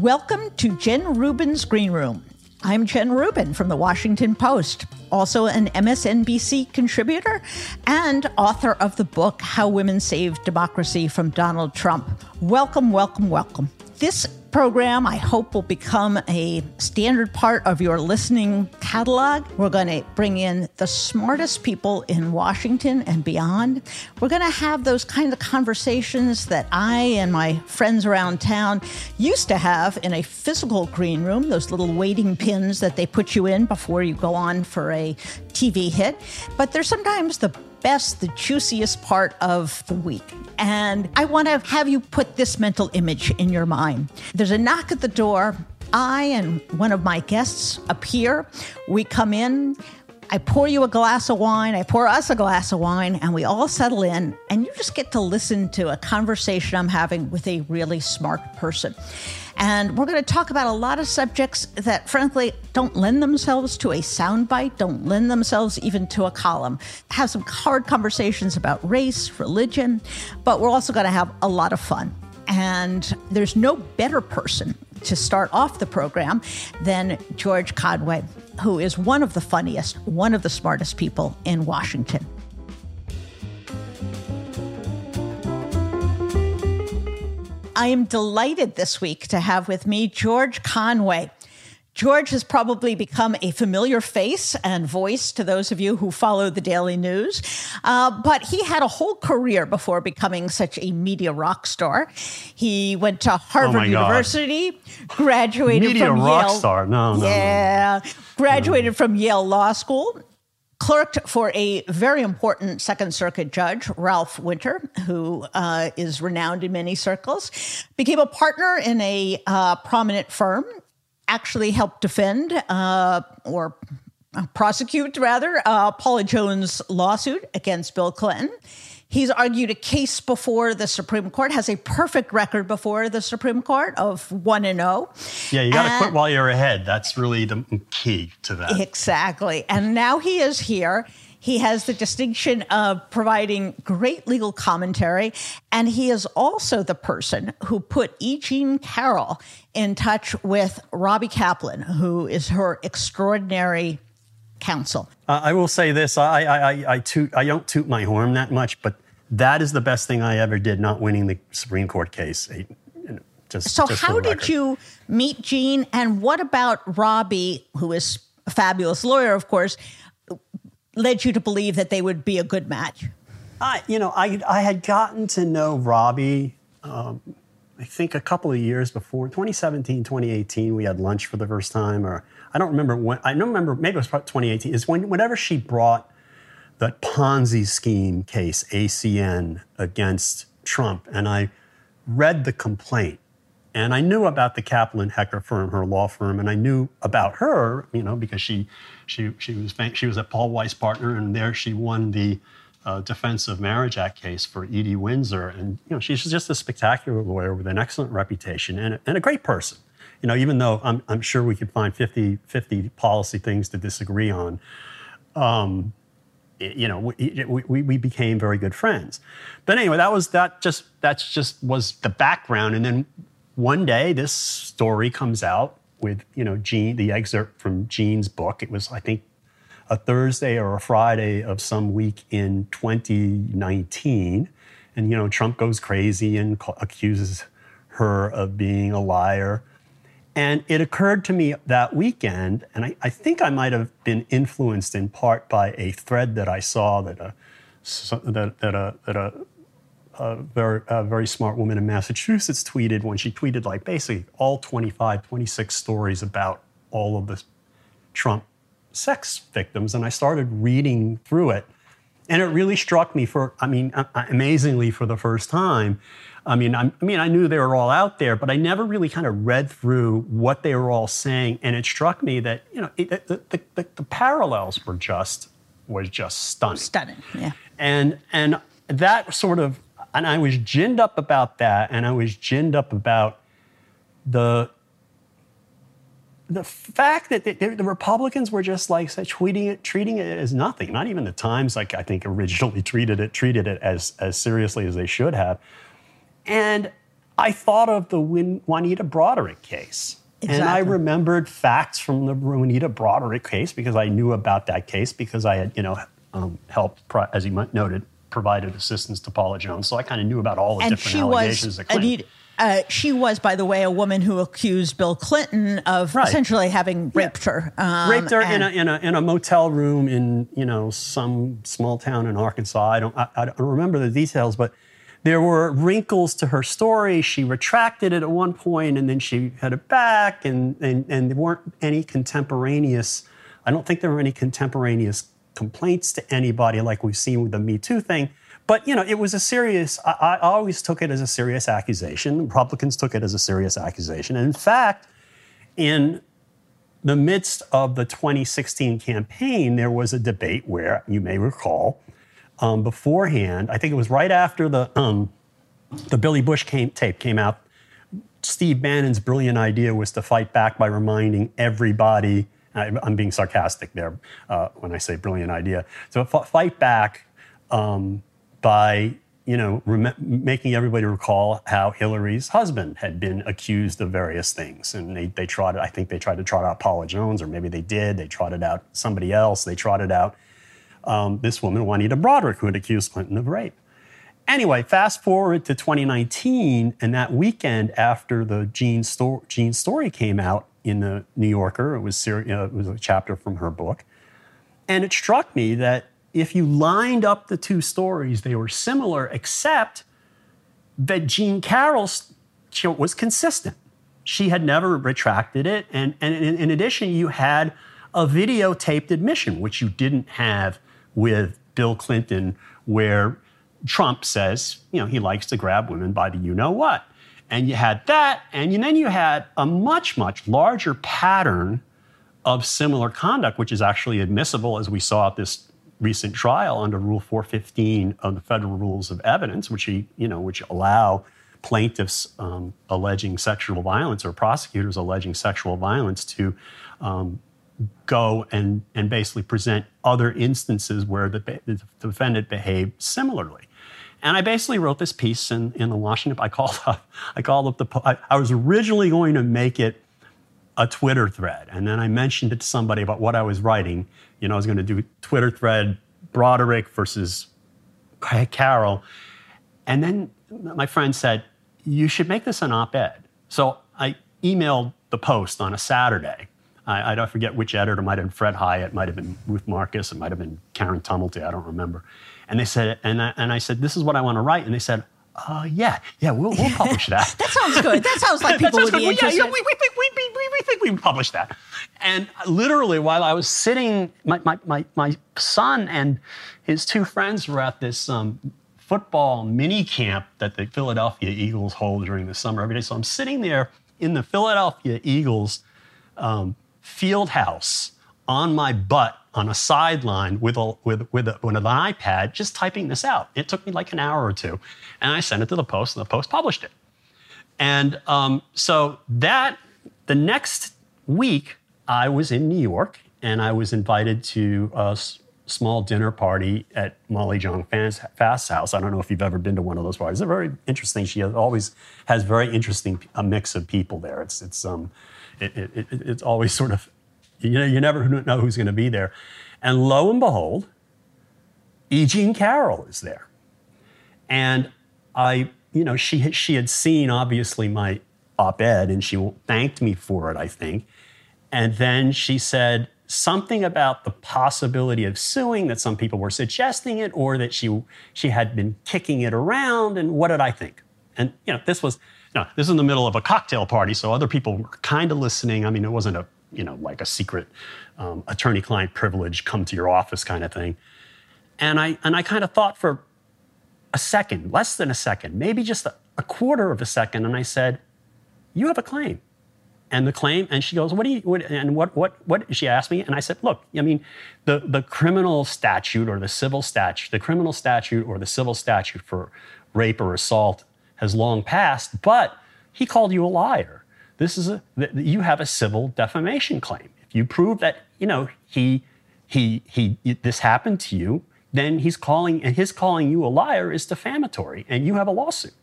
Welcome to Jen Rubin's Green Room. I'm Jen Rubin from the Washington Post, also an MSNBC contributor and author of the book How Women Saved Democracy from Donald Trump. Welcome, welcome, welcome. This program, I hope, will become a standard part of your listening catalog. We're going to bring in the smartest people in Washington and beyond. We're going to have those kind of conversations that I and my friends around town used to have in a physical green room, those little waiting pins that they put you in before you go on for a TV hit. But there's sometimes the best, the juiciest part of the week. And I want to have you put this mental image in your mind. There's a knock at the door. I and one of my guests appear. We come in. I pour you a glass of wine, I pour us a glass of wine, and we all settle in, and you just get to listen to a conversation I'm having with a really smart person. And we're going to talk about a lot of subjects that, frankly, don't lend themselves to a soundbite, don't lend themselves even to a column. Have some hard conversations about race, religion, but we're also going to have a lot of fun. And there's no better person to start off the program than George Conway, who is one of the funniest, one of the smartest people in Washington. I am delighted this week to have with me George Conway. George has probably become a familiar face and voice to those of you who follow the daily news. Uh, but he had a whole career before becoming such a media rock star. He went to Harvard Oh University, graduated Media from rock Yale. star. No, no, no. Yeah, graduated from Yale Law School. Clerked for a very important Second Circuit judge, Ralph Winter, who uh, is renowned in many circles. Became a partner in a uh, prominent firm. Actually, helped defend uh, or prosecute, rather, uh, Paula Jones' lawsuit against Bill Clinton. He's argued a case before the Supreme Court, has a perfect record before the Supreme Court of 1 and 0. Yeah, you got to quit while you're ahead. That's really the key to that. Exactly. And now he is here. He has the distinction of providing great legal commentary. And he is also the person who put E. Jean Carroll in touch with Robbie Kaplan, who is her extraordinary counsel. Uh, I will say this: I, I, I, I toot. I don't toot my horn that much, but that is the best thing I ever did. Not winning the Supreme Court case. I- you know, Just, So, just how did you meet Jean? And what about Robbie, who is a fabulous lawyer, of course, led you to believe that they would be a good match? I, you know, I, I had gotten to know Robbie, um, I think a couple of years before, 2017, 2018, we had lunch for the first time, or I don't remember when, I don't remember, maybe it was 2018, is when, whenever she brought that Ponzi scheme case, ACN, against Trump, and I read the complaint. And I knew about the Kaplan Hecker firm, her law firm, and I knew about her, you know, because she she she was she was a Paul Weiss partner, and there she won the uh, Defense of Marriage Act case for Edie Windsor, and you know she's just a spectacular lawyer with an excellent reputation and a, and a great person. You know, even though I'm I'm sure we could find 50 50 policy things to disagree on, um, you know, we, we, we became very good friends. But anyway, that was that just that's just was the background. And then one day, this story comes out with you know Jean, the excerpt from Jean's book. It was I think a Thursday or a Friday of some week in 2019, and you know Trump goes crazy and accuses her of being a liar. And it occurred to me that weekend, and I, I think I might have been influenced in part by a thread that I saw that a that, that a that a, a very a very smart woman in Massachusetts tweeted when she tweeted like basically all 25, 26 stories about all of the Trump sex victims, and I started reading through it, and it really struck me for I mean amazingly for the first time. I mean, I'm, I mean, I knew they were all out there, but I never really kind of read through what they were all saying, and it struck me that you know it, the, the, the, the parallels were just was just stunning Stunning. Yeah. and and that sort of and I was ginned up about that, and I was ginned up about the the fact that the, the Republicans were just like such tweeting it, treating it as nothing. Not even the Times, like I think originally treated it treated it as as seriously as they should have. And I thought of the Win- Juanita Broaddrick case. And I remembered facts from the Juanita Broaddrick case because I knew about that case because I had, you know, um, helped, as you might noted, provided assistance to Paula Jones. So I kind of knew about all the and different she allegations was. Anita, uh, she was, by the way, a woman who accused Bill Clinton of Right. essentially having raped her. Um, raped her in a, in, a, in a motel room in you know some small town in Arkansas. I don't I, I don't remember the details, but there were wrinkles to her story. She retracted it at one point, and then she had it back, and and and there weren't any contemporaneous. I don't think there were any contemporaneous complaints to anybody like we've seen with the Me Too thing. But you know, it was a serious. I, I always took it as a serious accusation. Republicans took it as a serious accusation, and in fact, in the midst of the 2016 campaign, there was a debate where you may recall um, beforehand. I think it was right after the um, the Billy Bush came, tape came out. Steve Bannon's brilliant idea was to fight back by reminding everybody. I, I'm being sarcastic there uh, when I say brilliant idea. So f- fight back um, by you know rem- making everybody recall how Hillary's husband had been accused of various things, and they they trotted. I think they tried to trot out Paula Jones, or maybe they did. They trotted out somebody else. They trotted out um, this woman Juanita Broaddrick, who had accused Clinton of rape. Anyway, fast forward to 2019, and that weekend after the Jean, Sto- Jean story came out in the New Yorker, it was, ser- know, it was a chapter from her book. And it struck me that if you lined up the two stories, they were similar, except that Jean Carroll's was consistent. She had never retracted it. And, and in, in addition, you had a videotaped admission, which you didn't have with Bill Clinton, where Trump says, you know, he likes to grab women by the you know what. And you had that, and then you had a much, much larger pattern of similar conduct, which is actually admissible, as we saw at this recent trial under Rule 415 of the Federal Rules of Evidence, which he, you know, which allow plaintiffs um, alleging sexual violence or prosecutors alleging sexual violence to um, go and and basically present other instances where the, the defendant behaved similarly. And I basically wrote this piece in, in the Washington. I called up. I called up the. I, I was originally going to make it a Twitter thread, and then I mentioned it to somebody about what I was writing. You know, I was going to do Twitter thread Broaddrick versus Carroll, and then my friend said, "You should make this an op-ed." So I emailed the Post on a Saturday. I, I don't forget which editor. Might have been Fred Hiatt. Might have been Ruth Marcus. It might have been Karen Tumulty. I don't remember. And they said, and I, and I said, "This is what I want to write." And they said, "Uh, yeah, yeah, we'll, we'll publish that." that sounds good. That sounds like people would That's be yeah, interested. yeah, we, we, think- we, we, we, we think we published that. And literally, while I was sitting, my, my, my, my son and his two friends were at this um, football mini camp that the Philadelphia Eagles hold during the summer every day. So I'm sitting there in the Philadelphia Eagles um, field house on my butt on a sideline with, a, with, with, a, with an iPad, just typing this out. It took me like an hour or two. And I sent it to the Post, and the Post published it. And um, so that the next week, I was in New York and I was invited to a s- small dinner party at Molly Jong Fast- Fast's house. I don't know if you've ever been to one of those parties. They're very interesting. She has- always has very interesting a mix of people there. It's it's um it, it, it, it's always sort of you know you never know who's going to be there. And lo and behold, E. Jean Carroll is there. And I, you know, she she had seen obviously my op-ed and she thanked me for it, I think. And then she said something about the possibility of suing that some people were suggesting it or that she she had been kicking it around and what did I think? And you know, this was no, this is in the middle of a cocktail party, so other people were kind of listening. I mean, it wasn't a you know like a secret um, attorney-client privilege come to your office kind of thing. And I and I kind of thought for a second, less than a second, maybe just a, a quarter of a second, and I said, "You have a claim." And the claim, and she goes, "What do you?" What, and what? What? What? She asked me, and I said, "Look, I mean, the the criminal statute or the civil statute, the criminal statute or the civil statute for rape or assault has long passed, but he called you a liar. This is a you have a civil defamation claim. If you prove that you know he he he this happened to you, then he's calling and his calling you a liar is defamatory, and you have a lawsuit."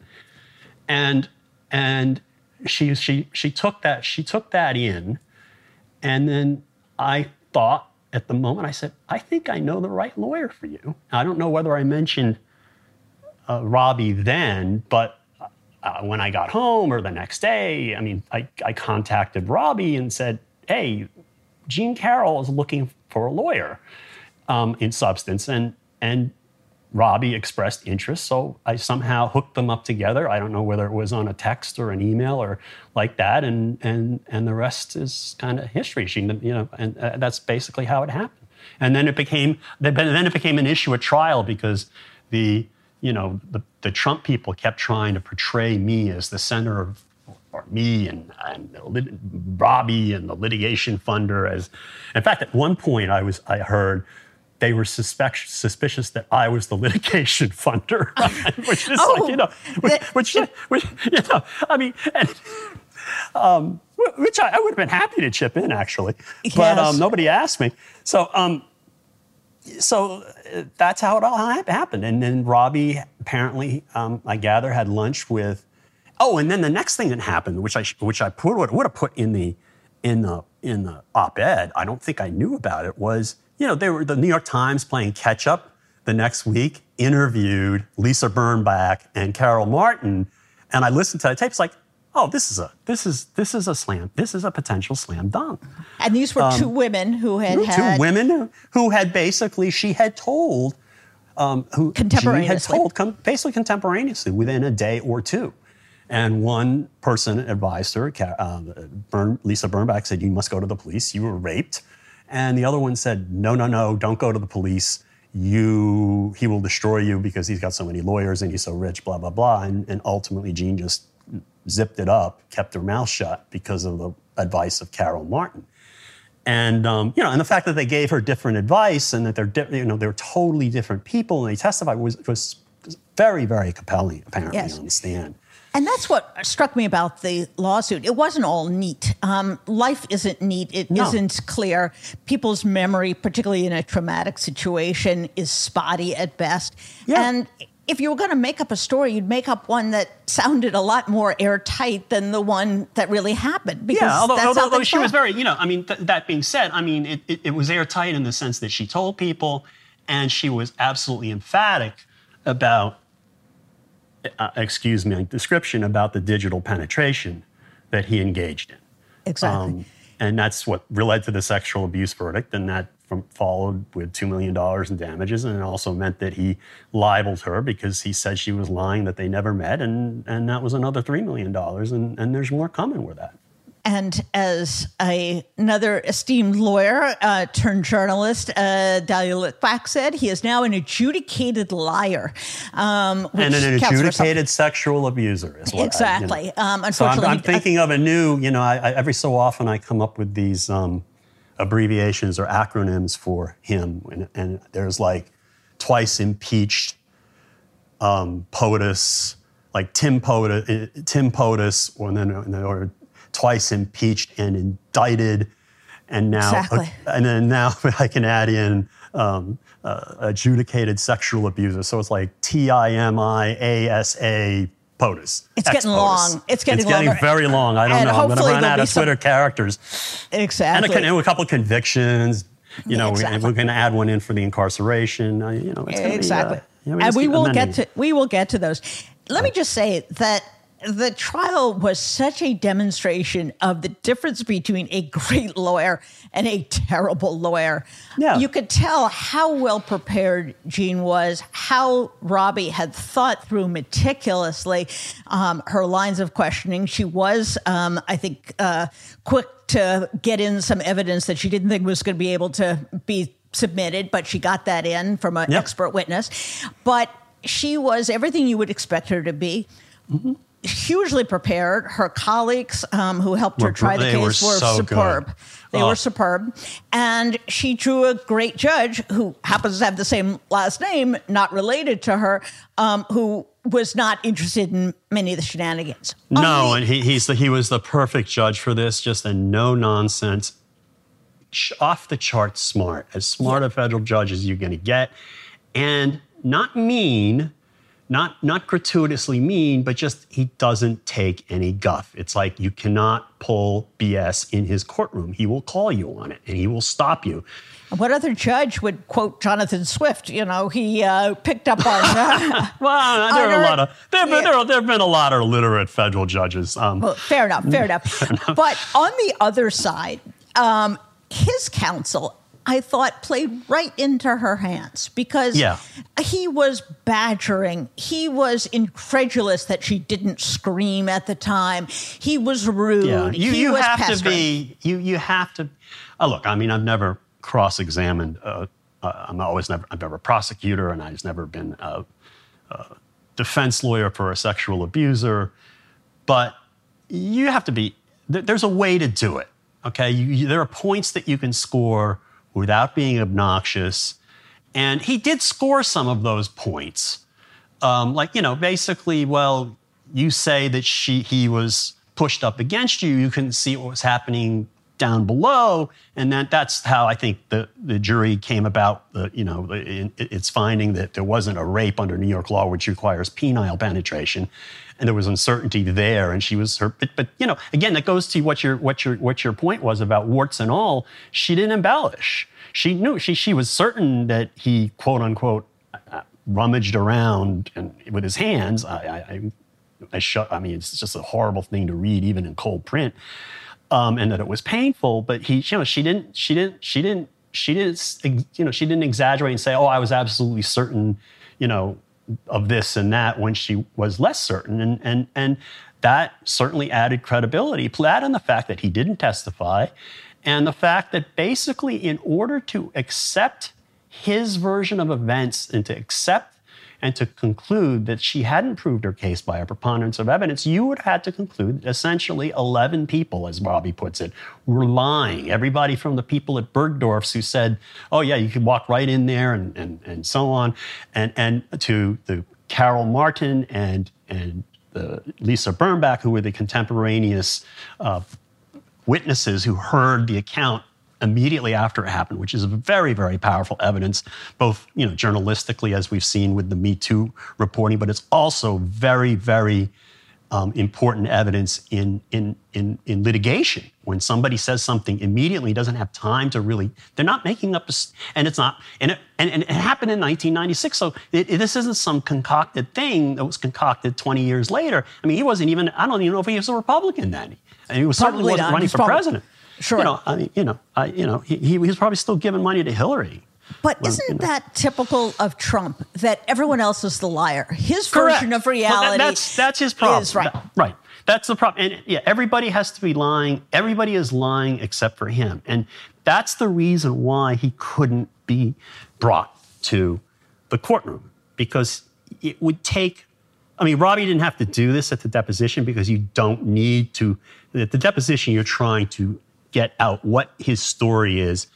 And and she she she took that she took that in, and then I thought at the moment I said I think I know the right lawyer for you. I don't know whether I mentioned uh, Robbie then, but uh, when I got home or the next day, I mean, I, I contacted Robbie and said, "Hey, Jean Carroll is looking for a lawyer." Um, in substance, and and Robbie expressed interest, so I somehow hooked them up together. I don't know whether it was on a text or an email or like that, and and and the rest is kind of history. She, you know, and uh, that's basically how it happened. And then it became then it became an issue at trial because the you know the, the Trump people kept trying to portray me as the center of or me and, and Robbie and the litigation funder as in fact at one point I was I heard they were suspect, suspicious that I was the litigation funder, which is oh, like, you know, which, which, which, you know, I mean, and, um, which I, I, would have been happy to chip in actually, yes. but um, nobody asked me. So, um, so uh, that's how it all happened. And then Robbie apparently, um, I gather, had lunch with. Oh, and then the next thing that happened, which I which I put would have put in the in the in the op-ed, I don't think I knew about it was you know, they were the New York Times playing catch up the next week, interviewed Lisa Birnbach and Carol Martin, and I listened to the tapes like, oh, this is a this is this is a slam. This is a potential slam dunk. And these were um, two women who had two had women who had basically she had told um, who contemporaneously had told com- basically contemporaneously within a day or two. And one person advised her, uh, Bern, Lisa Birnbach said, You must go to the police. You were raped. And the other one said, no, no, no, don't go to the police. You, he will destroy you because he's got so many lawyers and he's so rich, blah, blah, blah. And, and ultimately, Jean just zipped it up, kept their mouth shut because of the advice of Carol Martin. And um, you know, and the fact that they gave her different advice and that they're di- you know they're totally different people and they testified was was very very compelling apparently yes. on the stand. And that's what struck me about the lawsuit. It wasn't all neat. Um, life isn't neat. It no. not clear. People's memory, particularly in a traumatic situation, is spotty at best. Yeah. And if you were going to make up a story, you'd make up one that sounded a lot more airtight than the one that really happened. Because yeah, although, although, although she was very, you know, I mean, th- that being said, I mean, it, it, it was airtight in the sense that she told people and she was absolutely emphatic about uh, excuse me, description about the digital penetration that he engaged in. Exactly. Um, and that's what led to the sexual abuse verdict, and that from, followed with $2 million in damages. And it also meant that he libeled her because he said she was lying that they never met, and, and that was another $3 million. And, and there's more coming with that. And as a, another esteemed lawyer uh, turned journalist, uh, Dahlia Lithwick said, he is now an adjudicated liar. Um, and an adjudicated sexual abuser as well. Exactly. I, you know. um, unfortunately, so I'm, I'm thinking of a new, you know, I, every so often I come up with these um, abbreviations or acronyms for him. And, and there's like twice impeached um, POTUS, like Tim POTUS, Tim POTUS, or then or twice impeached and indicted, and now exactly. uh, and then now I can add in um, uh, adjudicated sexual abuser. So it's like T I M I A S A POTUS. It's getting long. It's getting it's getting very long. I don't and know. I'm going to run out of Twitter some... characters. Exactly. And a, and a couple of convictions. You know, exactly. we, are going to add one in for the incarceration. Uh, you know, exactly. Be, uh, you know, and we will get to we will get to those. Let me just say that the trial was such a demonstration of the difference between a great lawyer and a terrible lawyer. Yeah. You could tell how well prepared Jean was, how Robbie had thought through meticulously um, her lines of questioning. She was, um, I think, uh, quick to get in some evidence that she didn't think was going to be able to be submitted, but she got that in from an yep. expert witness. But she was everything you would expect her to be. Mm-hmm hugely prepared. Her colleagues um, who helped her try the case were, so superb. Good. They oh. were superb. And she drew a great judge who happens to have the same last name, not related to her, um, who was not interested in many of the shenanigans. No, and he, he's the, he was the perfect judge for this, just a no nonsense, off the chart smart, as smart yeah. a federal judge as you're going to get. And not mean, not not gratuitously mean, but just he doesn't take any guff. It's like you cannot pull BS in his courtroom. He will call you on it and he will stop you. What other judge would quote Jonathan Swift? You know, he uh, picked up on. Uh, well, there are a lot of there have been, there, there have been a lot of literate federal judges. Um, well, fair enough, fair enough. fair enough. But on the other side, um, his counsel I thought played right into her hands because yeah. he was badgering. He was incredulous that she didn't scream at the time. He was rude. Yeah. You, he you have pestering. to be, you, you have to, uh, look, I mean, I've never cross examined, uh, uh, I'm always never, I've never a prosecutor and I've never been a, a defense lawyer for a sexual abuser, but you have to be, there's a way to do it. Okay. You, you, there are points that you can score without being obnoxious. And he did score some of those points. Um, like, you know, basically, well, you say that she, he was pushed up against you. You couldn't see what was happening down below. And that, that's how I think the, the jury came about, the, you know, it, it's finding that there wasn't a rape under New York law, which requires penile penetration and there was uncertainty there. And she was her, but, but, you know, again, that goes to what your what your what your point was about warts and all. She didn't embellish. She knew she she was certain that he quote unquote uh, rummaged around and with his hands. I I, I, I shut. I mean, it's just a horrible thing to read, even in cold print. Um, and that it was painful, but he, you know, she didn't, she didn't, she didn't, she didn't, you know, she didn't exaggerate and say, "Oh, I was absolutely certain," you know, of this and that when she was less certain. And, and, and that certainly added credibility. That and the fact that he didn't testify, and the fact that basically, in order to accept his version of events and to accept and to conclude that she hadn't proved her case by a preponderance of evidence, you would have had to conclude that essentially 11 people, as Bobby puts it, were lying. Everybody from the people at Bergdorf's who said, oh, yeah, you could walk right in there and, and, and so on, and, and to the Carol Martin and, and the Lisa Birnbach, who were the contemporaneous uh, witnesses who heard the account immediately after it happened, which is very, very powerful evidence, both you know journalistically as we've seen with the Me Too reporting, but it's also very, very um, important evidence in, in in in litigation. When somebody says something immediately, doesn't have time to really, they're not making up, a, and it's not, and it, and, and it happened in 1996. So it, it, this isn't some concocted thing that was concocted 20 years later. I mean, he wasn't even, I don't even know if he was a Republican then. And he was certainly wasn't not. running He's for probably- president. Sure. You know, I mean, you know, I, you know, he, he was probably still giving money to Hillary. But Well, isn't you know. that typical of Trump that everyone else is the liar? His Correct. version of Well, that- that's that's his problem. is right. That- right. That's the problem. And yeah, everybody has to be lying. Everybody is lying except for him. And that's the reason why he couldn't be brought to the courtroom because it would take I mean, Robbie didn't have to do this at the deposition because you don't need to. At the deposition, you're trying to get out what his story is.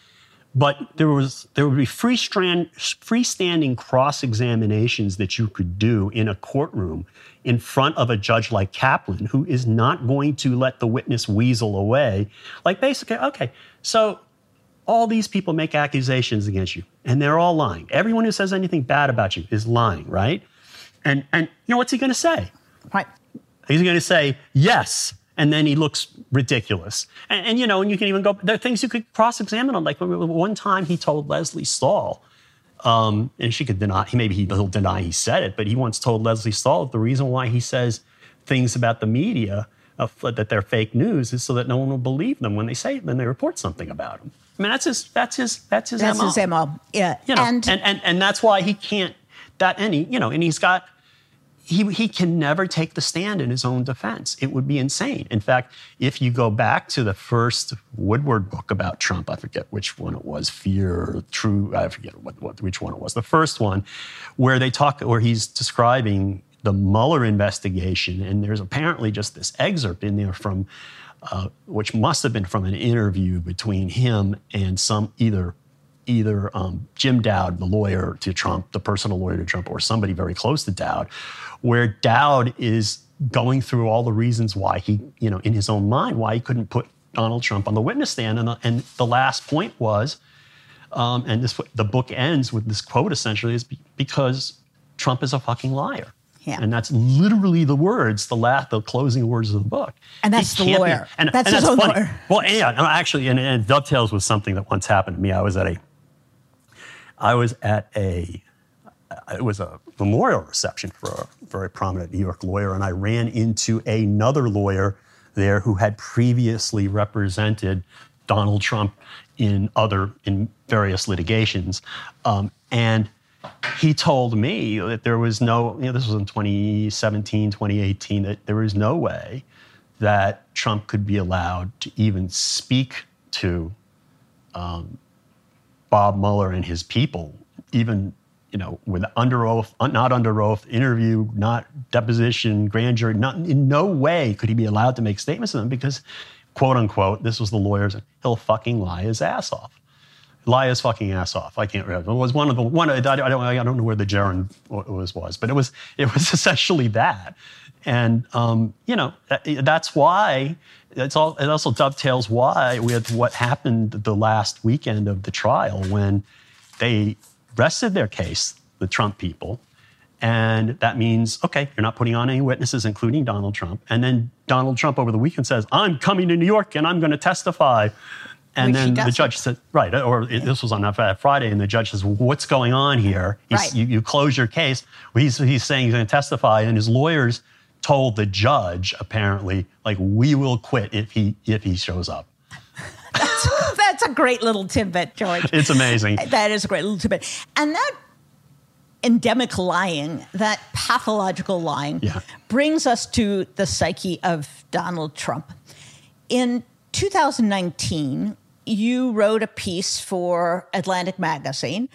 But there was there would be free strand, freestanding cross examinations that you could do in a courtroom in front of a judge like Kaplan, who is not going to let the witness weasel away. Like basically, okay, so all these people make accusations against you, and they're all lying. Everyone who says anything bad about you is lying, right? And and you know what's he going to say? right. He's going to say yes, and then he looks ridiculous. And, and you know, and you can even go. There are things you could cross-examine on. Like one time, he told Lesley Stahl, um, and she could deny. He maybe he'll deny he said it, but he once told Lesley Stahl the reason why he says things about the media uh, that they're fake news is so that no one will believe them when they say when they report something about him. I mean, that's his. That's his. That's his. That's MO. his MO. Yeah. You know, and, and, and and that's why he can't that any you know, and he's got he he can never take the stand in his own defense. It would be insane. In fact, if you go back to the first Woodward book about Trump, I forget which one it was, Fear, True, I forget what, what which one it was. The first one, where they talk, where he's describing the Mueller investigation, and there's apparently just this excerpt in there from. Uh, which must have been from an interview between him and some either either um, Jim Dowd, the lawyer to Trump, the personal lawyer to Trump, or somebody very close to Dowd, where Dowd is going through all the reasons why he, you know, in his own mind, why he couldn't put Donald Trump on the witness stand. And the, and the last point was, um, and this the book ends with this quote essentially is because Trump is a fucking liar. Yeah. And that's literally the words, the last, the closing words of the book. And that's the can't be- lawyer. and, That's and his that's funny. lawyer. Well, yeah, actually, and, and it dovetails with something that once happened to me. I was at a, I was at a, it was a memorial reception for a very prominent New York lawyer, and I ran into another lawyer there who had previously represented Donald Trump in other in various litigations, um, and he told me that there was no, you know, this was in 2017, 2018, that there was no way that Trump could be allowed to even speak to um, Bob Mueller and his people, even you know, with under oath, not under oath, interview, not deposition, grand jury, not in no way could he be allowed to make statements to them because, quote unquote, this was the lawyers, he'll fucking lie his ass off. Lie his fucking ass off. I can't remember. It was one of the one. I don't. I don't know where the gerund was was, but it was. It was essentially that, and um, you know that- that's why. It's all. It also dovetails why with what happened the last weekend of the trial when they rested their case, the Trump people, and that means, okay, you're not putting on any witnesses, including Donald Trump. And then Donald Trump over the weekend says, I'm coming to New York and I'm going to testify. And Which then the judge said, right, or it- this was on that Friday, and the judge says, What's going on here? He's, Right. you, you close your case. Well, he's, he's saying he's going to testify, and his lawyers told the judge, apparently, like, we will quit if he, if he shows up. That's a great little tidbit, George. It's amazing. That is a great little tidbit. And that endemic lying, that pathological lying, Yeah. brings us to the psyche of Donald Trump. In 2019, you wrote a piece for Atlantic Magazine,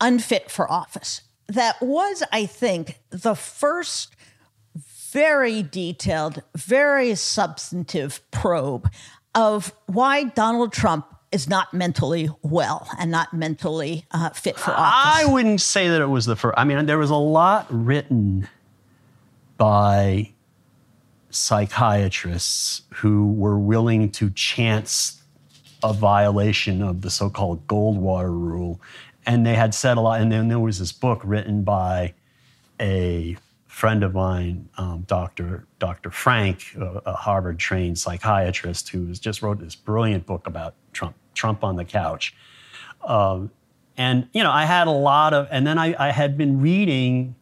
Unfit for Office. That was, I think, the first very detailed, very substantive probe of why Donald Trump is not mentally well and not mentally uh, fit for office. I wouldn't say that it was the first. I mean, there was a lot written by psychiatrists who were willing to chance a violation of the so-called Goldwater rule, and they had said a lot. And then there was this book written by a friend of mine, um, Dr. Dr. Frank, a, a Harvard-trained psychiatrist, who has just wrote this brilliant book about Trump, Trump on the couch. Um, and you know, I had a lot of, and then I, I had been reading.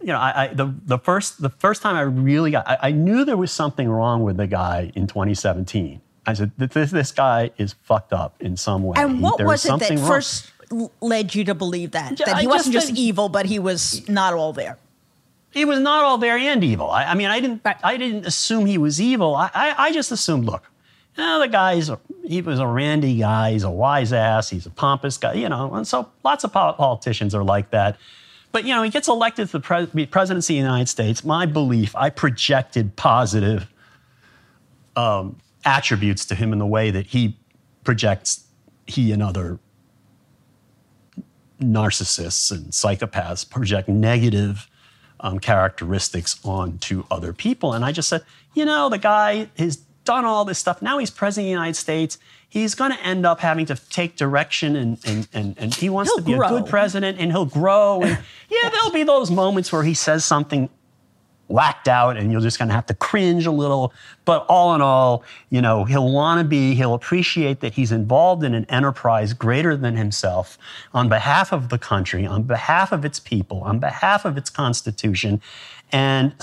You know, I, I the the first the first time I really got, I, I knew there was something wrong with the guy in 2017. I said, this, this guy is fucked up in some way. and what There was is it something that wrong. first led you to believe that? That he wasn't just just evil, but he was not all there. he was not all there and evil. I, I mean, I didn't, I didn't assume he was evil. I, I, I just assumed, look, you know, the guy's he was a randy guy. He's a wise ass. He's a pompous guy, you know. And so lots of politicians are like that. But, you know, he gets elected to the pres- presidency of the United States. My belief, I projected positive um, attributes to him in the way that he projects, he and other narcissists and psychopaths project negative um, characteristics onto other people. And I just said, you know, the guy has done all this stuff. Now he's president of the United States. He's going to end up having to take direction and, and, and, and he wants He'll to be grow. a good president and he'll grow. And yeah, there'll be those moments where he says something whacked out and you're just going to have to cringe a little. But all in all, you know, he'll want to be, he'll appreciate that he's involved in an enterprise greater than himself on behalf of the country, on behalf of its people, on behalf of its constitution. And,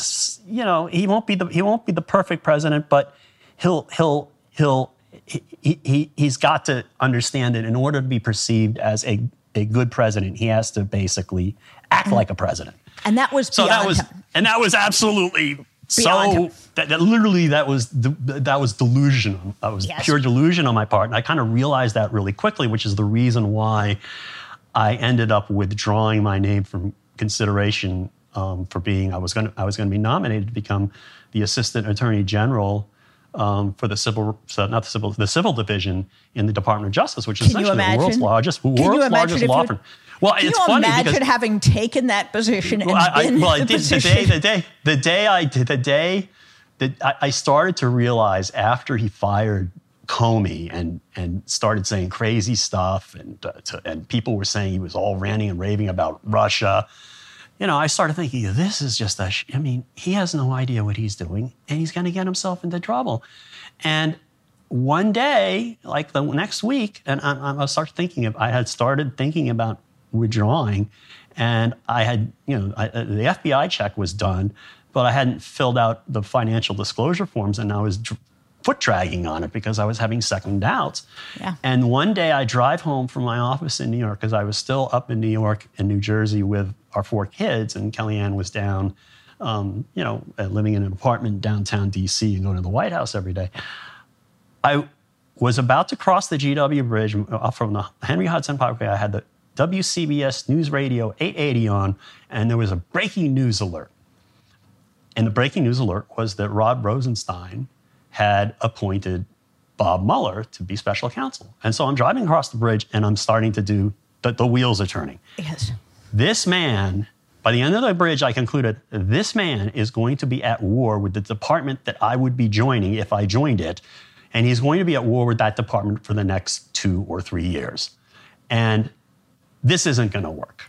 you know, he won't be the, he won't be the perfect president, but he'll, he'll, he'll, he, he, he's got to understand that in order to be perceived as a, a good president, he has to basically act mm-hmm. like a president. And that was So that was, him. and that was absolutely Beyond so. That, that literally that was de- that was delusion. That was Yes. pure delusion on my part, and I kind of realized that really quickly, which is the reason why I ended up withdrawing my name from consideration um, for being. I was going to I was going to be nominated to become the assistant attorney general. Um, for the civil, not the civil, the civil division in the Department of Justice, which is Can essentially the world's largest, world's largest law firm. Well, Can it's you funny imagine because having taken that position and well, I, I, well, I the did the day, the day, the day I did, the day that I, I started to realize after he fired Comey and and started saying crazy stuff, and uh, to, and people were saying he was all ranting and raving about Russia. you know, I started thinking, this is just a, sh- I mean, he has no idea what he's doing and he's going to get himself into trouble. And one day, like the next week, and I, I started thinking of, I had started thinking about withdrawing and I had, you know, I, uh, the FBI check was done, but I hadn't filled out the financial disclosure forms and I was dr- foot dragging on it because I was having second doubts. Yeah. And one day I drive home from my office in New York because I was still up in New York and New Jersey with our four kids, and Kellyanne was down, um, you know, uh, living in an apartment downtown DC and going to the White House every day. I was about to cross the GW Bridge uh, from the Henry Hudson Parkway. I had the WCBS News Radio 880 on, and there was a breaking news alert. And the breaking news alert was that Rod Rosenstein had appointed Bob Mueller to be special counsel. And so I'm driving across the bridge and I'm starting to do, the, the wheels are turning. Yes. This man, by the end of the bridge, I concluded this man is going to be at war with the department that I would be joining if I joined it. And he's going to be at war with that department for the next two or three years. And this isn't going to work.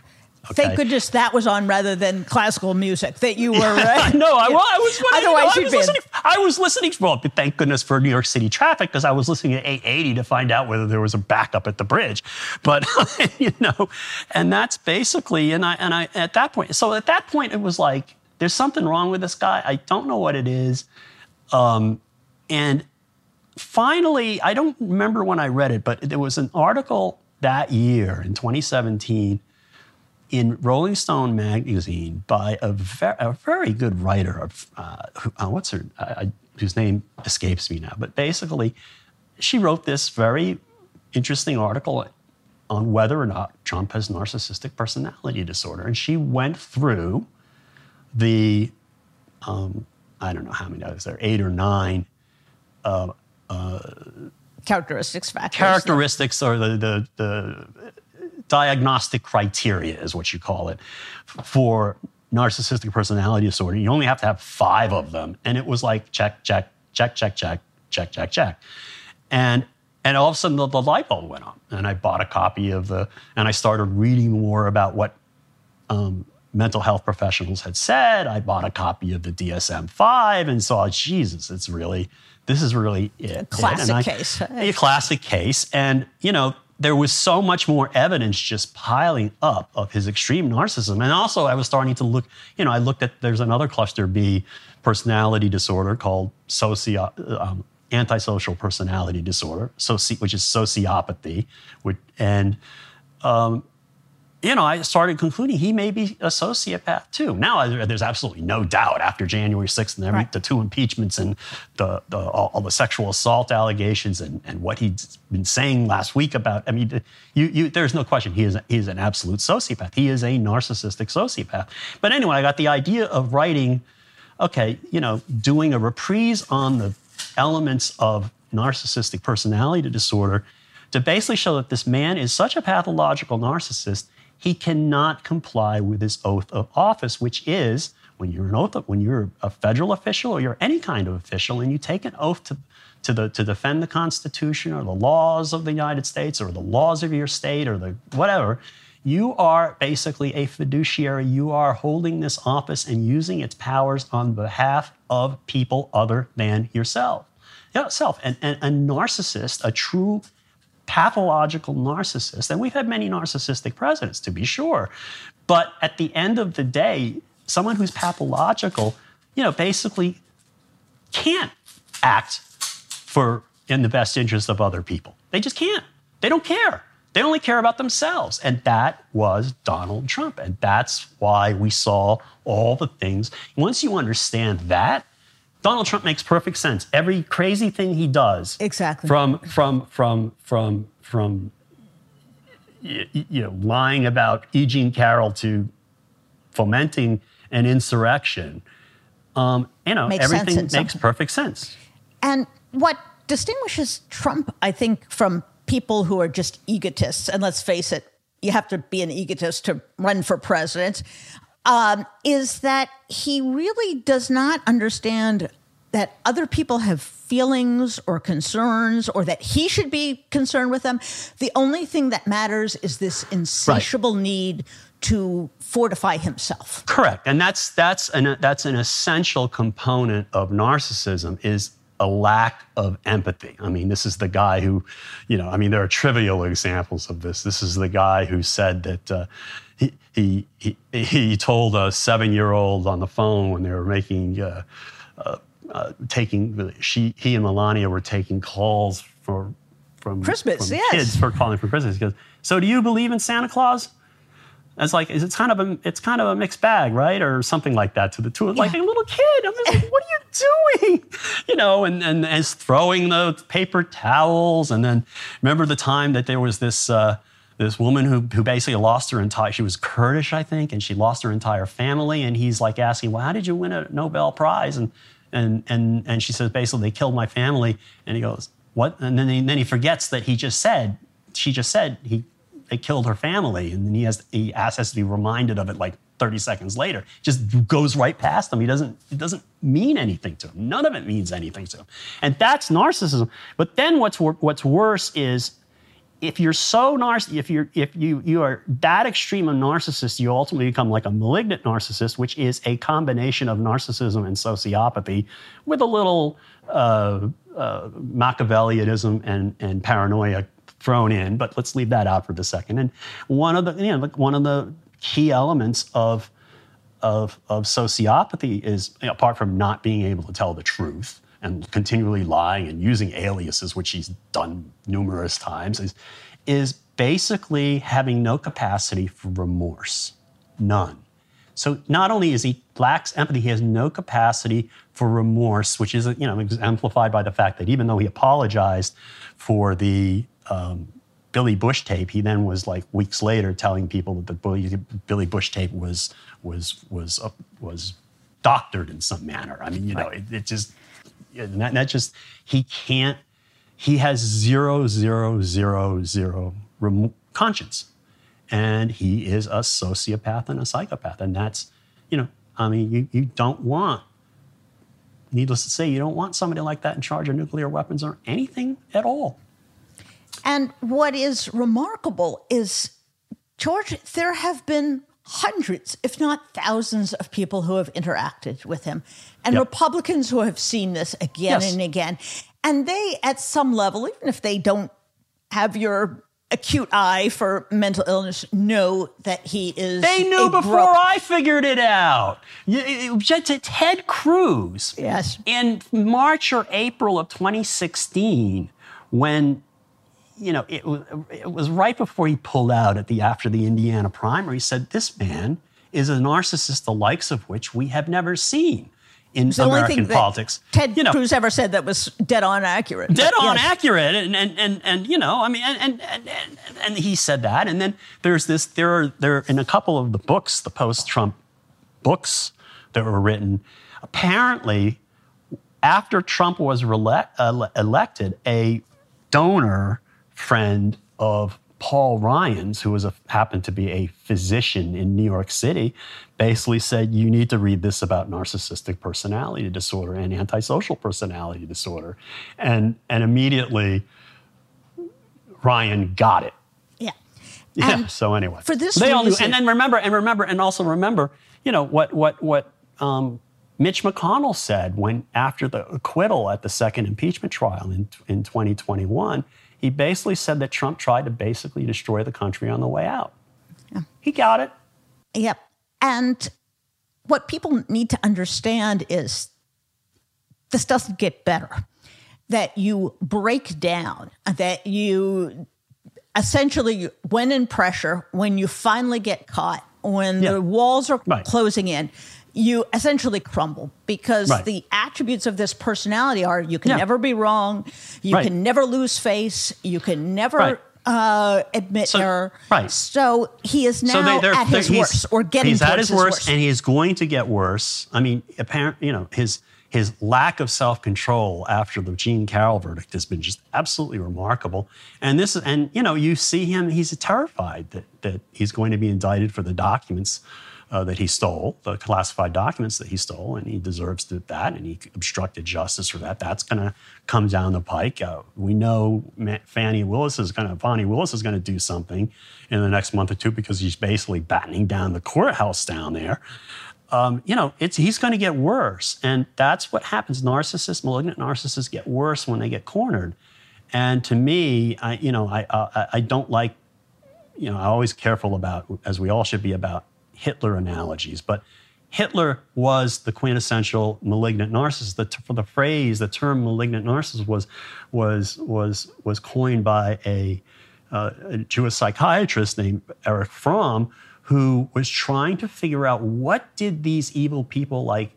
Okay? Thank goodness that was on rather than classical music that you were. Uh, no, I, well, I was. Otherwise, you know, I was listening. I was listening. Well, thank goodness for New York City traffic because I was listening to 880 to find out whether there was a backup at the bridge. But you know, and that's basically. And I and I at that point. So at that point, it was like there's something wrong with this guy. I don't know what it is. Um, and finally, I don't remember when I read it, but there was an article that year in 2017 in Rolling Stone magazine by a, ver- a very good writer of uh, who, uh, what's her uh, whose name escapes me now, but basically, she wrote this very interesting article on whether or not Trump has narcissistic personality disorder, and she went through the um, I don't know how many others there, eight or nine characteristics factors. characteristics or the, the, the diagnostic criteria is what you call it for narcissistic personality disorder. You only have to have five of them. And it was like check, check, check, check, check, check, check, check. And and all of a sudden the, the light bulb went on. And I bought a copy of the and I started reading more about what um, mental health professionals had said. I bought a copy of the DSM 5 and saw, Jesus, it's really, this is really it. Classic And I- case. A classic case. And, you know, there was so much more evidence just piling up of his extreme narcissism. And also, I was starting to look, you know, I looked at, there's another cluster B personality disorder called socio, um, antisocial personality disorder, soci, which is sociopathy. Which, and, um, you know, I started concluding he may be a sociopath too. Now there's absolutely no doubt after January 6th and every, Right. the two impeachments and the, the all, all the sexual assault allegations and, and what he's been saying last week about. I mean, you, you, there's no question he is he is an absolute sociopath. He is a narcissistic sociopath. But anyway, I got the idea of writing. Okay, you know, doing a reprise on the elements of narcissistic personality disorder to basically show that this man is such a pathological narcissist, he cannot comply with his oath of office, which is when you're an oath when you're a federal official or you're any kind of official and you take an oath to to, the, to defend the Constitution or the laws of the United States or the laws of your state or the whatever, you are basically a fiduciary. You are holding this office and using its powers on behalf of people other than yourself. Yourself. And, and a narcissist, a true pathological narcissist, and we've had many narcissistic presidents to be sure, but at the end of the day, someone who's pathological, you know, basically can't act for in the best interest of other people. They just can't. They don't care. They only care about themselves. And that was Donald Trump. And that's why we saw all the things. Once you understand that, Donald Trump makes perfect sense. Every crazy thing he does, Exactly. from from from from from you know lying about E. Jean Carroll to fomenting an insurrection. Um, you know, Makes everything makes perfect sense. And what distinguishes Trump, I think, from people who are just egotists, and let's face it, you have to be an egotist to run for president, um, is that he really does not understand that other people have feelings or concerns or that he should be concerned with them. The only thing that matters is this insatiable need to fortify himself. Correct, and that's that's an that's an essential component of narcissism is a lack of empathy. I mean, this is the guy who, you know, I mean, there are trivial examples of this. This is the guy who said that. Uh, he, he, he, told a seven year old on the phone when they were making, uh, uh, uh, taking, she, he and Melania were taking calls for, from, Christmas, from yes. kids for calling for Christmas. He goes, So do you believe in Santa Claus? It's like it's kind of a it's kind of a mixed bag, right, or something like that to the two. Like a little kid, I'm just like, what are you doing? You know, and and as throwing the paper towels, and then remember the time that there was this. Uh, this woman who, who basically lost her entire she was kurdish i think and she lost her entire family. And he's like asking well how did you win a nobel prize? And and and and she says basically they killed my family. And he goes what? And then he, then he forgets that he just said she just said he they killed her family. And then he has he has to be reminded of it like 30 seconds later. Just goes right past him. He doesn't it doesn't mean anything to him. None of it means anything to him. And that's narcissism. But then what's what's worse is if you're so narciss, if you're if you you are that extreme a narcissist, you ultimately become like a malignant narcissist, which is a combination of narcissism and sociopathy, with a little uh, uh, Machiavellianism and and paranoia thrown in. But let's leave that out for the second. And one of the you know like one of the key elements of of of sociopathy is apart from not being able to tell the truth and continually lying and using aliases, which he's done numerous times, is, is basically having no capacity for remorse. None. So not only is he lacks empathy, he has no capacity for remorse, which is you know exemplified by the fact that even though he apologized for the um, Billy Bush tape, he then was like weeks later telling people that the Billy, Billy Bush tape was was was uh, was doctored in some manner. I mean, you know, it, it just that, that just he can't he has zero zero zero zero rem- conscience. And he is a sociopath and a psychopath. And that's you know i mean you, you don't want needless to say you don't want somebody like that in charge of nuclear weapons or anything at all. And what is remarkable is george there have been hundreds, if not thousands, of people who have interacted with him, and yep. Republicans who have seen this again yes. and again. And they, at some level, even if they don't have your acute eye for mental illness, know that he is. They knew before I figured it out. Ted Cruz. Yes. In March or April of 2016, when you know, it, it was right before he pulled out at the after the Indiana primary. He said, "This man is a narcissist, the likes of which we have never seen." in the American politics. Ted you know, Cruz ever said that was dead on accurate. Dead on yes. accurate, and, and and and you know, I mean, and, and and and he said that, and then there's this. There are there in a couple of the books, the post-Trump books that were written. Apparently, after Trump was rele- uh, elected, a donor friend of Paul Ryan's, who was a, happened to be a physician in New York City, basically said, You need to read this about narcissistic personality disorder and antisocial personality disorder. And, and immediately, Ryan got it. Yeah. Yeah. And so anyway, for this, they all knew. And then remember, and remember, and also remember, you know what what what um, Mitch McConnell said when after the acquittal at the second impeachment trial in in 2021 he basically said that Trump tried to basically destroy the country on the way out. Yeah. He got it. Yep. And what people need to understand is this doesn't get better. That you break down, that you essentially, when in pressure, when you finally get caught, when yeah. the walls are right. closing in, you essentially crumble because right. the attributes of this personality are you can yeah. never be wrong, you right. can never lose face, you can never right. uh, admit so, error. Right. So he is now so they, they're, at they're, his worst or getting he's at his, his worst, worst, and he's going to get worse. I mean, apparently, you know, his his lack of self-control after the Jean Carroll verdict has been just absolutely remarkable. And this and you know, you see him, he's terrified that that he's going to be indicted for the documents uh, that he stole, the classified documents that he stole, and he deserves that, and he obstructed justice for that. That's going to come down the pike. Uh, we know Fani Willis is going to, Fani Willis is going to do something in the next month or two because he's basically battening down the courthouse down there. Um, you know, it's, he's going to get worse. And that's what happens. Narcissists, malignant narcissists get worse when they get cornered. And to me, I, you know, I, I, I don't like, you know, I'm always careful about, as we all should be, about Hitler analogies. But Hitler was the quintessential malignant narcissist. The, for the phrase, the term malignant narcissist was, was, was, was coined by a, uh, a Jewish psychiatrist named Erich Fromm, who was trying to figure out what did these evil people like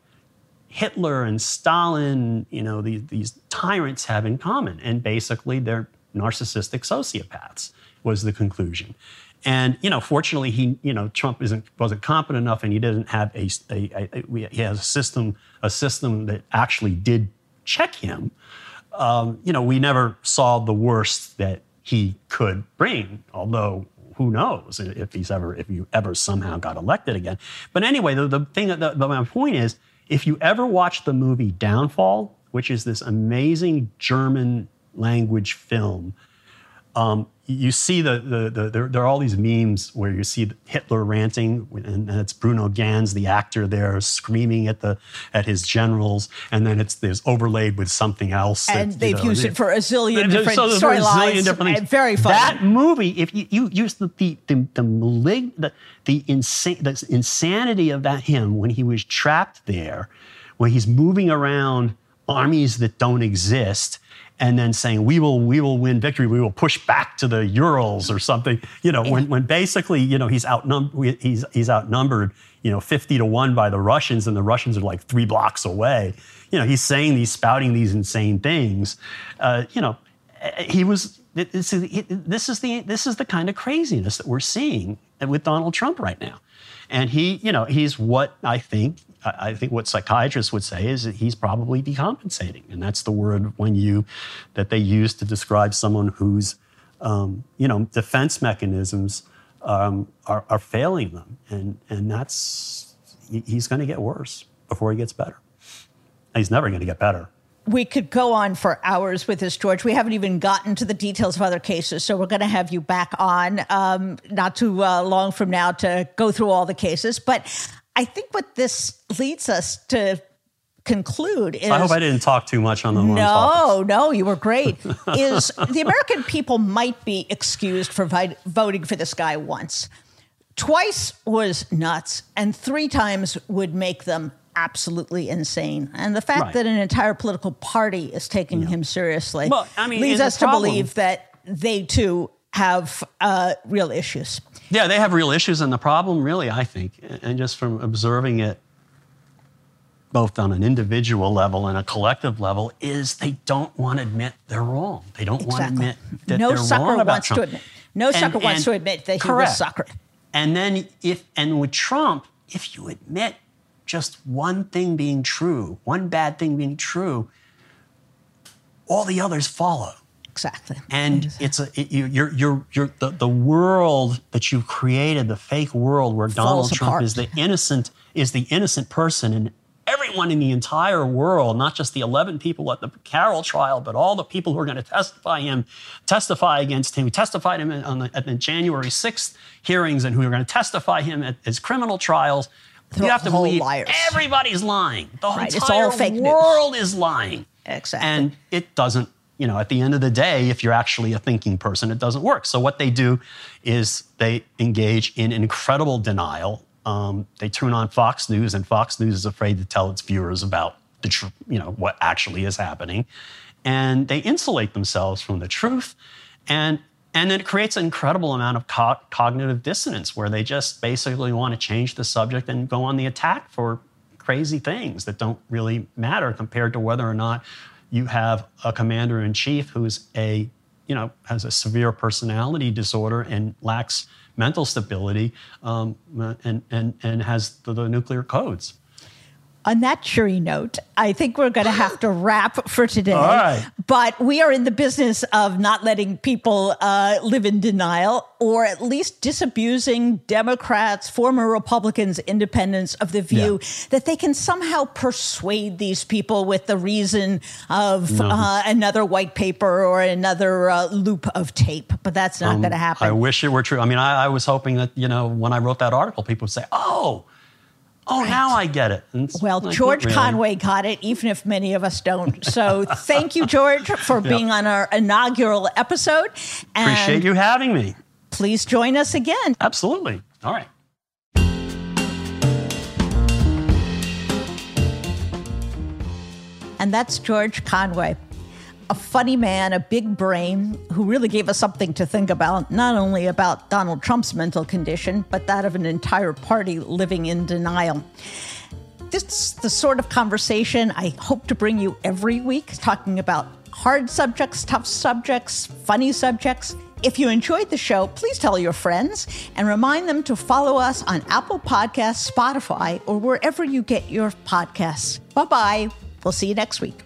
Hitler and Stalin, you know, these, these tyrants have in common. And basically, they're narcissistic sociopaths, was the conclusion. And you know, fortunately, he you know Trump isn't wasn't competent enough, and he didn't have a, a, a, a he has a system a system that actually did check him. Um, you know, we never saw the worst that he could bring, although who knows if he's ever if you ever somehow got elected again. But anyway, the, the thing the, the, my point is if you ever watch the movie Downfall, which is this amazing German language film, um, you see the, the, the there, there, are all these memes where you see Hitler ranting, and, and it's Bruno Ganz, the actor there, screaming at the at his generals, and then it's there's overlaid with something else. And that, they've you know, used it for a zillion different so storylines. Different. Very funny. That movie, if you, you use the the the, the, malig- the, the, insane, the insanity of that him when he was trapped there, where he's moving around armies that don't exist and then saying we will we will win victory. We will push back to the urals or something. You know when, when basically you know he's outnumbered he's he's outnumbered you know 50 to 1 by the russians and the russians are like three blocks away. You know he's saying these spouting these insane things. Uh, you know he was this is, this is the this is the kind of craziness that we're seeing with donald trump right now and he you know he's what i think I think what psychiatrists would say is that he's probably decompensating, and that's the word when you that they use to describe someone whose um, you know defense mechanisms um, are, are, failing them, and and that's he's going to get worse before he gets better. He's never going to get better. We could go on for hours with this, George. We haven't even gotten to the details of other cases, so we're going to have you back on um, not too uh, long from now to go through all the cases. But I think what this leads us to conclude is I hope I didn't talk too much on the No, topics. no, you were great. is the American people might be excused for vi- voting for this guy once. Twice was nuts, and three times would make them absolutely insane. And the fact right. that an entire political party is taking yeah. him seriously well, I mean, leads us to believe that they too have uh, real issues. Yeah, they have real issues, and the problem, really, I think, and just from observing it both on an individual level and a collective level, is they don't want to admit they're wrong. They don't exactly. want to admit that no they're sucker wrong about wants Trump. To admit. No and, sucker and, wants to admit that correct. he was suckered. And then, if and with Trump, if you admit just one thing being true, one bad thing being true, all the others follow. Exactly. And it's a it, you, you're you're you're the, the world that you've created, the fake world where Donald Trump apart. is the innocent is the innocent person, and everyone in the entire world, not just the 11 people at the Carroll trial, but all the people who are going to testify him, testify against him, who testified him on the, at the January 6th hearings, and who are going to testify him at his criminal trials. You have to believe liars. everybody's lying. The right. entire world news. is lying. Exactly. And it doesn't you know, at the end of the day, if you're actually a thinking person, it doesn't work. So what they do is they engage in incredible denial. Um, they turn on Fox News, and Fox News is afraid to tell its viewers about the tr- you know what actually is happening, and they insulate themselves from the truth, and and then it creates an incredible amount of co- cognitive dissonance where they just basically want to change the subject and go on the attack for crazy things that don't really matter compared to whether or not you have a commander in chief who's a, you know, has a severe personality disorder and lacks mental stability um, and, and, and has the, the nuclear codes. On that cheery note, I think we're going to have to wrap for today. All right. But we are in the business of not letting people uh, live in denial or at least disabusing Democrats, former Republicans, independents of the view yeah. that they can somehow persuade these people with the reason of no. uh, another white paper or another uh, loop of tape. But that's not um, going to happen. I wish it were true. I mean, I, I was hoping that, you know, when I wrote that article, people would say, oh, Oh, right. now I get it. well, George really. Conway got it, even if many of us don't. So thank you, George, for yep. being on our inaugural episode. And Appreciate you having me. Please join us again. Absolutely. All right. And that's George Conway a funny man, a big brain, who really gave us something to think about, not only about Donald Trump's mental condition, but that of an entire party living in denial. This is the sort of conversation I hope to bring you every week, talking about hard subjects, tough subjects, funny subjects. If you enjoyed the show, please tell your friends and remind them to follow us on Apple Podcasts, Spotify, or wherever you get your podcasts. Bye bye. We'll see you next week.